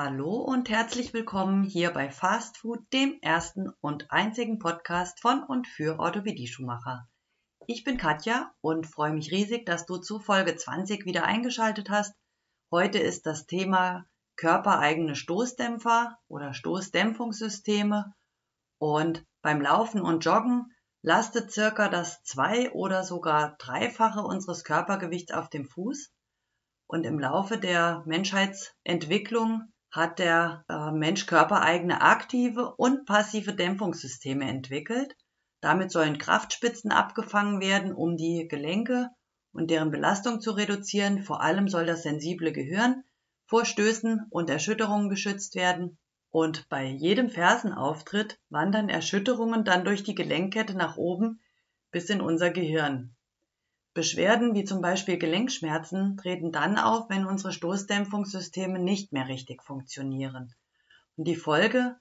Hallo und herzlich willkommen hier bei Fast Food, dem ersten und einzigen Podcast von und für Orthopädie-Schuhmacher. Ich bin Katja und freue mich riesig, dass du zu Folge 20 wieder eingeschaltet hast. Heute ist das Thema körpereigene Stoßdämpfer oder Stoßdämpfungssysteme und beim Laufen und Joggen lastet circa das zwei- oder sogar dreifache unseres Körpergewichts auf dem Fuß. Und im Laufe der Menschheitsentwicklung hat der äh, Mensch körpereigene aktive und passive Dämpfungssysteme entwickelt. Damit sollen Kraftspitzen abgefangen werden, um die Gelenke und deren Belastung zu reduzieren. Vor allem soll das sensible Gehirn vor Stößen und Erschütterungen geschützt werden. Und bei jedem Fersenauftritt wandern Erschütterungen dann durch die Gelenkkette nach oben bis in unser Gehirn. Beschwerden wie zum Beispiel Gelenkschmerzen treten dann auf, wenn unsere Stoßdämpfungssysteme nicht mehr richtig funktionieren. Und die Folge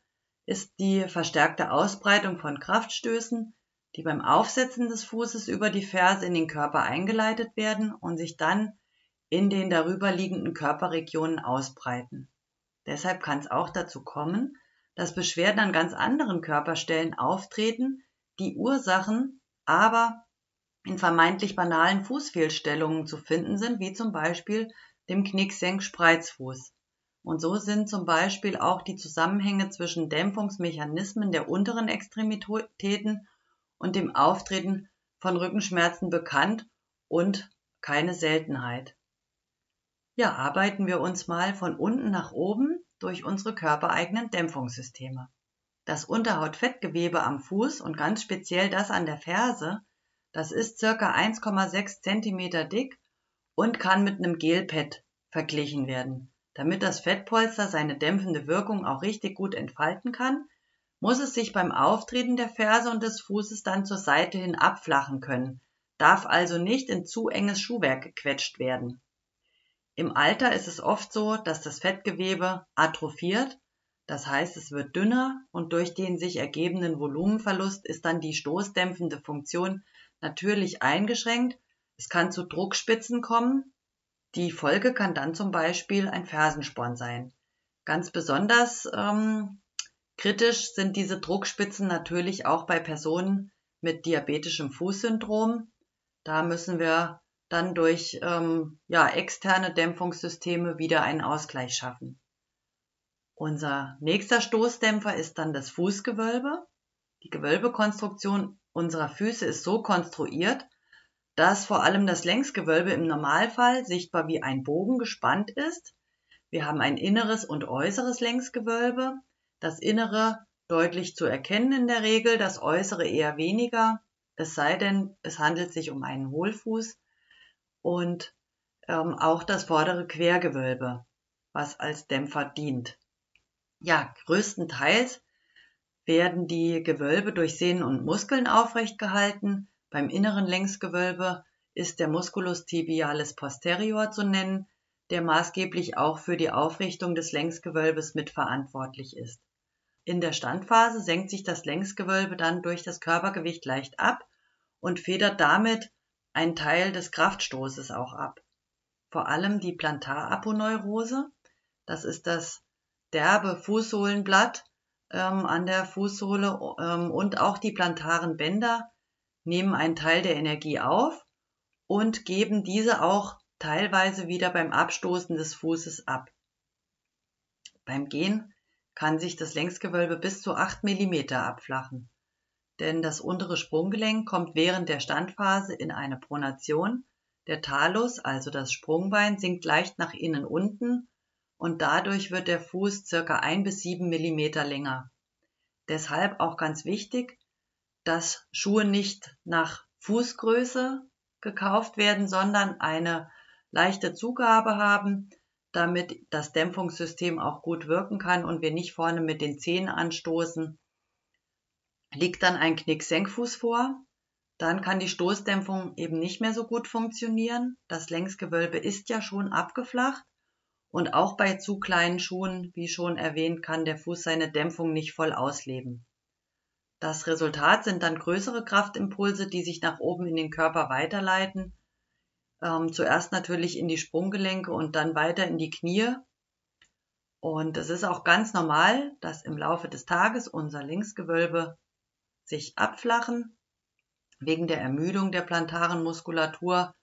ist die verstärkte Ausbreitung von Kraftstößen, die beim Aufsetzen des Fußes über die Ferse in den Körper eingeleitet werden und sich dann in den darüber liegenden Körperregionen ausbreiten. Deshalb kann es auch dazu kommen, dass Beschwerden an ganz anderen Körperstellen auftreten, die Ursachen aber in vermeintlich banalen Fußfehlstellungen zu finden sind, wie zum Beispiel dem Knicksenk-Spreizfuß. Und so sind zum Beispiel auch die Zusammenhänge zwischen Dämpfungsmechanismen der unteren Extremitäten und dem Auftreten von Rückenschmerzen bekannt und keine Seltenheit. Ja, arbeiten wir uns mal von unten nach oben durch unsere körpereigenen Dämpfungssysteme. Das Unterhautfettgewebe am Fuß und ganz speziell das an der Ferse das ist circa 1,6 cm dick und kann mit einem Gelpad verglichen werden. Damit das Fettpolster seine dämpfende Wirkung auch richtig gut entfalten kann, muss es sich beim Auftreten der Ferse und des Fußes dann zur Seite hin abflachen können, darf also nicht in zu enges Schuhwerk gequetscht werden. Im Alter ist es oft so, dass das Fettgewebe atrophiert, das heißt es wird dünner und durch den sich ergebenden Volumenverlust ist dann die stoßdämpfende Funktion natürlich eingeschränkt. Es kann zu Druckspitzen kommen. Die Folge kann dann zum Beispiel ein Fersensporn sein. Ganz besonders ähm, kritisch sind diese Druckspitzen natürlich auch bei Personen mit diabetischem Fußsyndrom. Da müssen wir dann durch ähm, ja, externe Dämpfungssysteme wieder einen Ausgleich schaffen. Unser nächster Stoßdämpfer ist dann das Fußgewölbe. Die Gewölbekonstruktion unserer Füße ist so konstruiert, dass vor allem das Längsgewölbe im Normalfall sichtbar wie ein Bogen gespannt ist. Wir haben ein inneres und äußeres Längsgewölbe. Das innere deutlich zu erkennen in der Regel, das äußere eher weniger, es sei denn, es handelt sich um einen Hohlfuß und ähm, auch das vordere Quergewölbe, was als Dämpfer dient. Ja, größtenteils werden die Gewölbe durch Sehnen und Muskeln aufrecht gehalten. Beim inneren Längsgewölbe ist der Musculus tibialis posterior zu nennen, der maßgeblich auch für die Aufrichtung des Längsgewölbes mitverantwortlich ist. In der Standphase senkt sich das Längsgewölbe dann durch das Körpergewicht leicht ab und federt damit einen Teil des Kraftstoßes auch ab. Vor allem die Plantaraponeurose, das ist das derbe Fußsohlenblatt, ähm, an der Fußsohle ähm, und auch die plantaren Bänder nehmen einen Teil der Energie auf und geben diese auch teilweise wieder beim Abstoßen des Fußes ab. Beim Gehen kann sich das Längsgewölbe bis zu 8 mm abflachen, denn das untere Sprunggelenk kommt während der Standphase in eine Pronation, der Talus, also das Sprungbein, sinkt leicht nach innen unten und dadurch wird der Fuß circa ein bis sieben Millimeter länger. Deshalb auch ganz wichtig, dass Schuhe nicht nach Fußgröße gekauft werden, sondern eine leichte Zugabe haben, damit das Dämpfungssystem auch gut wirken kann und wir nicht vorne mit den Zehen anstoßen. Liegt dann ein Knicksenkfuß vor, dann kann die Stoßdämpfung eben nicht mehr so gut funktionieren. Das Längsgewölbe ist ja schon abgeflacht und auch bei zu kleinen Schuhen, wie schon erwähnt, kann der Fuß seine Dämpfung nicht voll ausleben. Das Resultat sind dann größere Kraftimpulse, die sich nach oben in den Körper weiterleiten. Ähm, zuerst natürlich in die Sprunggelenke und dann weiter in die Knie. Und es ist auch ganz normal, dass im Laufe des Tages unser Längsgewölbe sich abflachen wegen der Ermüdung der plantaren Muskulatur.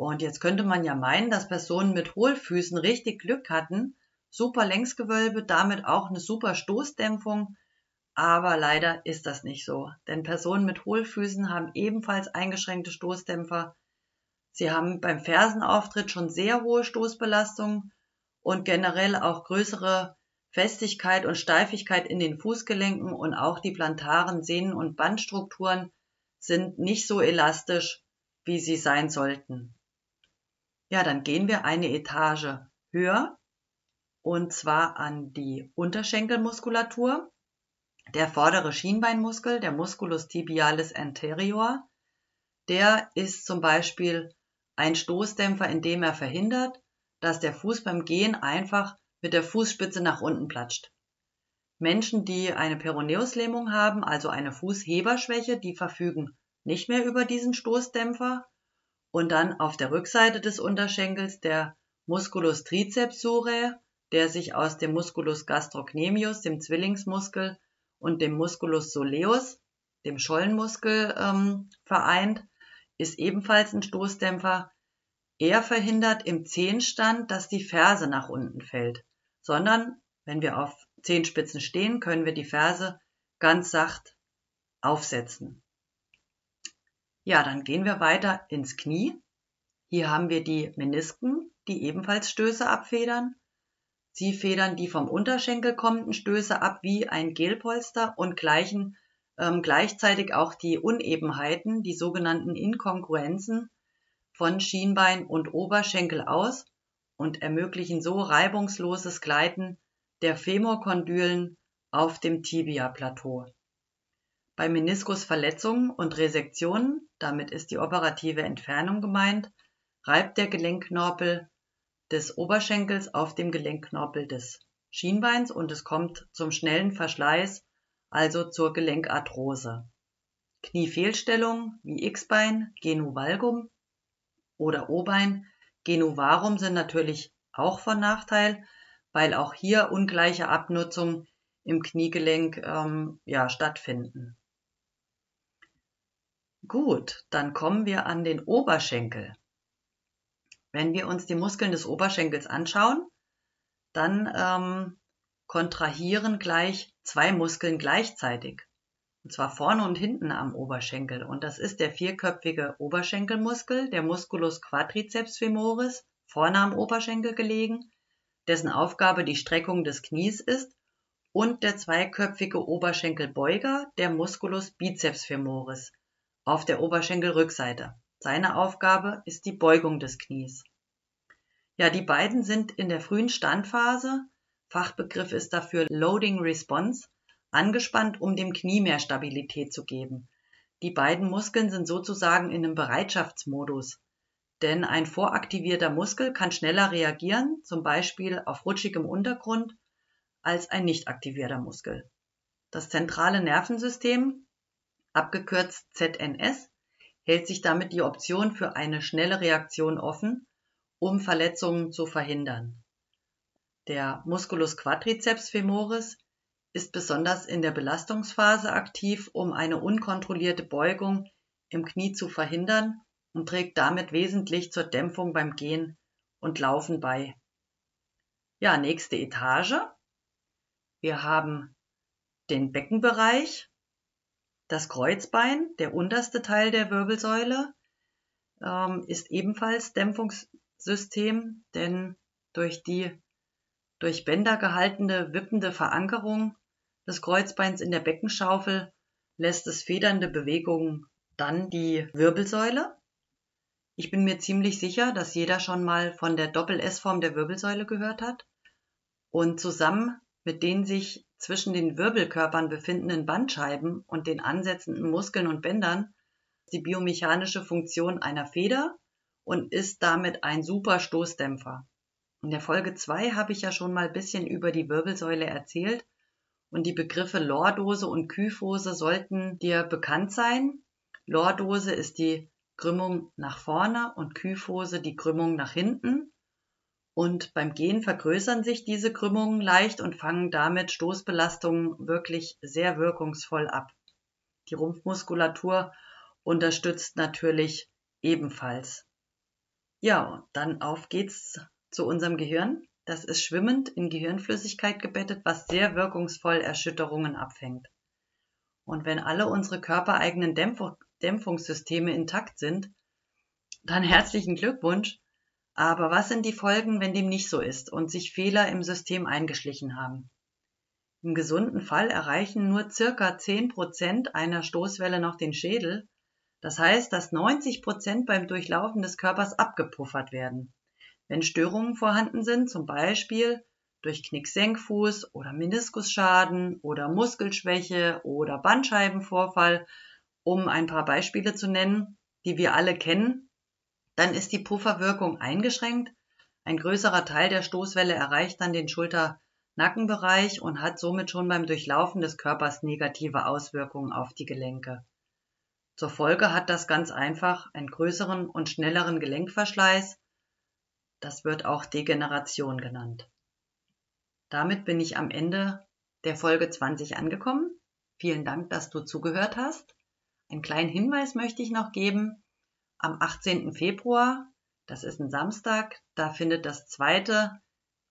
Und jetzt könnte man ja meinen, dass Personen mit Hohlfüßen richtig Glück hatten, super Längsgewölbe, damit auch eine super Stoßdämpfung. Aber leider ist das nicht so, denn Personen mit Hohlfüßen haben ebenfalls eingeschränkte Stoßdämpfer. Sie haben beim Fersenauftritt schon sehr hohe Stoßbelastungen und generell auch größere Festigkeit und Steifigkeit in den Fußgelenken und auch die plantaren Sehnen- und Bandstrukturen sind nicht so elastisch, wie sie sein sollten. Ja, dann gehen wir eine Etage höher und zwar an die Unterschenkelmuskulatur. Der vordere Schienbeinmuskel, der Musculus tibialis anterior, der ist zum Beispiel ein Stoßdämpfer, indem er verhindert, dass der Fuß beim Gehen einfach mit der Fußspitze nach unten platscht. Menschen, die eine Peroneuslähmung haben, also eine Fußheberschwäche, die verfügen nicht mehr über diesen Stoßdämpfer. Und dann auf der Rückseite des Unterschenkels der Musculus triceps der sich aus dem Musculus gastrocnemius, dem Zwillingsmuskel, und dem Musculus soleus, dem Schollenmuskel, ähm, vereint, ist ebenfalls ein Stoßdämpfer. Er verhindert im Zehenstand, dass die Ferse nach unten fällt, sondern wenn wir auf Zehenspitzen stehen, können wir die Ferse ganz sacht aufsetzen. Ja, dann gehen wir weiter ins Knie. Hier haben wir die Menisken, die ebenfalls Stöße abfedern. Sie federn die vom Unterschenkel kommenden Stöße ab wie ein Gelpolster und gleichen ähm, gleichzeitig auch die Unebenheiten, die sogenannten Inkongruenzen von Schienbein und Oberschenkel aus und ermöglichen so reibungsloses Gleiten der Femorkondylen auf dem Tibia-Plateau. Bei Meniskusverletzungen und Resektionen, damit ist die operative Entfernung gemeint, reibt der Gelenkknorpel des Oberschenkels auf dem Gelenkknorpel des Schienbeins und es kommt zum schnellen Verschleiß, also zur Gelenkarthrose. Kniefehlstellungen wie X-Bein, Genu valgum oder O-Bein, Genu varum sind natürlich auch von Nachteil, weil auch hier ungleiche Abnutzung im Kniegelenk ähm, ja, stattfinden. Gut, dann kommen wir an den Oberschenkel. Wenn wir uns die Muskeln des Oberschenkels anschauen, dann ähm, kontrahieren gleich zwei Muskeln gleichzeitig. Und zwar vorne und hinten am Oberschenkel. Und das ist der vierköpfige Oberschenkelmuskel, der Musculus quadriceps femoris, vorne am Oberschenkel gelegen, dessen Aufgabe die Streckung des Knies ist, und der zweiköpfige Oberschenkelbeuger, der Musculus biceps femoris, auf der Oberschenkelrückseite. Seine Aufgabe ist die Beugung des Knies. Ja, die beiden sind in der frühen Standphase, Fachbegriff ist dafür Loading Response, angespannt, um dem Knie mehr Stabilität zu geben. Die beiden Muskeln sind sozusagen in einem Bereitschaftsmodus. Denn ein voraktivierter Muskel kann schneller reagieren, zum Beispiel auf rutschigem Untergrund, als ein nicht aktivierter Muskel. Das zentrale Nervensystem, abgekürzt ZNS, hält sich damit die Option für eine schnelle Reaktion offen, um Verletzungen zu verhindern. Der Musculus quadriceps femoris ist besonders in der Belastungsphase aktiv, um eine unkontrollierte Beugung im Knie zu verhindern und trägt damit wesentlich zur Dämpfung beim Gehen und Laufen bei. Ja, nächste Etage. Wir haben den Beckenbereich das Kreuzbein, der unterste Teil der Wirbelsäule, ähm, ist ebenfalls Dämpfungssystem, denn durch die durch Bänder gehaltene wippende Verankerung des Kreuzbeins in der Beckenschaufel lässt es federnde Bewegungen dann die Wirbelsäule. Ich bin mir ziemlich sicher, dass jeder schon mal von der Doppel-S-Form der Wirbelsäule gehört hat. Und zusammen mit den sich zwischen den Wirbelkörpern befindenden Bandscheiben und den ansetzenden Muskeln und Bändern die biomechanische Funktion einer Feder und ist damit ein super Stoßdämpfer. In der Folge 2 habe ich ja schon mal ein bisschen über die Wirbelsäule erzählt und die Begriffe Lordose und Kyphose sollten dir bekannt sein. Lordose ist die Krümmung nach vorne und Kyphose die Krümmung nach hinten. Und beim Gehen vergrößern sich diese Krümmungen leicht und fangen damit Stoßbelastungen wirklich sehr wirkungsvoll ab. Die Rumpfmuskulatur unterstützt natürlich ebenfalls. Ja, dann auf geht's zu unserem Gehirn. Das ist schwimmend in Gehirnflüssigkeit gebettet, was sehr wirkungsvoll Erschütterungen abfängt. Und wenn alle unsere körpereigenen Dämpf Dämpfungssysteme intakt sind, dann herzlichen Glückwunsch. Aber was sind die Folgen, wenn dem nicht so ist und sich Fehler im System eingeschlichen haben? Im gesunden Fall erreichen nur circa 10% einer Stoßwelle noch den Schädel. Das heißt, dass 90% beim Durchlaufen des Körpers abgepuffert werden. Wenn Störungen vorhanden sind, zum Beispiel durch Knicksenkfuß oder Meniskusschaden oder Muskelschwäche oder Bandscheibenvorfall, um ein paar Beispiele zu nennen, die wir alle kennen, dann ist die Pufferwirkung eingeschränkt. Ein größerer Teil der Stoßwelle erreicht dann den Schulter-Nackenbereich und hat somit schon beim Durchlaufen des Körpers negative Auswirkungen auf die Gelenke. Zur Folge hat das ganz einfach einen größeren und schnelleren Gelenkverschleiß, das wird auch Degeneration genannt. Damit bin ich am Ende der Folge 20 angekommen. Vielen Dank, dass du zugehört hast. Einen kleinen Hinweis möchte ich noch geben. Am 18. Februar, das ist ein Samstag, da findet das zweite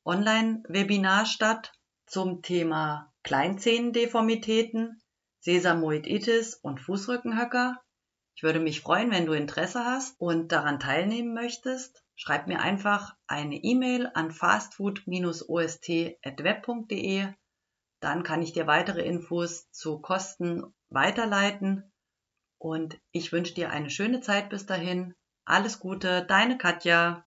Online-Webinar statt zum Thema Kleinzehendeformitäten, Sesamoiditis und Fußrückenhöcker. Ich würde mich freuen, wenn du Interesse hast und daran teilnehmen möchtest. Schreib mir einfach eine E-Mail an fastfood-ost.web.de. Dann kann ich dir weitere Infos zu Kosten weiterleiten. Und ich wünsche dir eine schöne Zeit bis dahin. Alles Gute, deine Katja.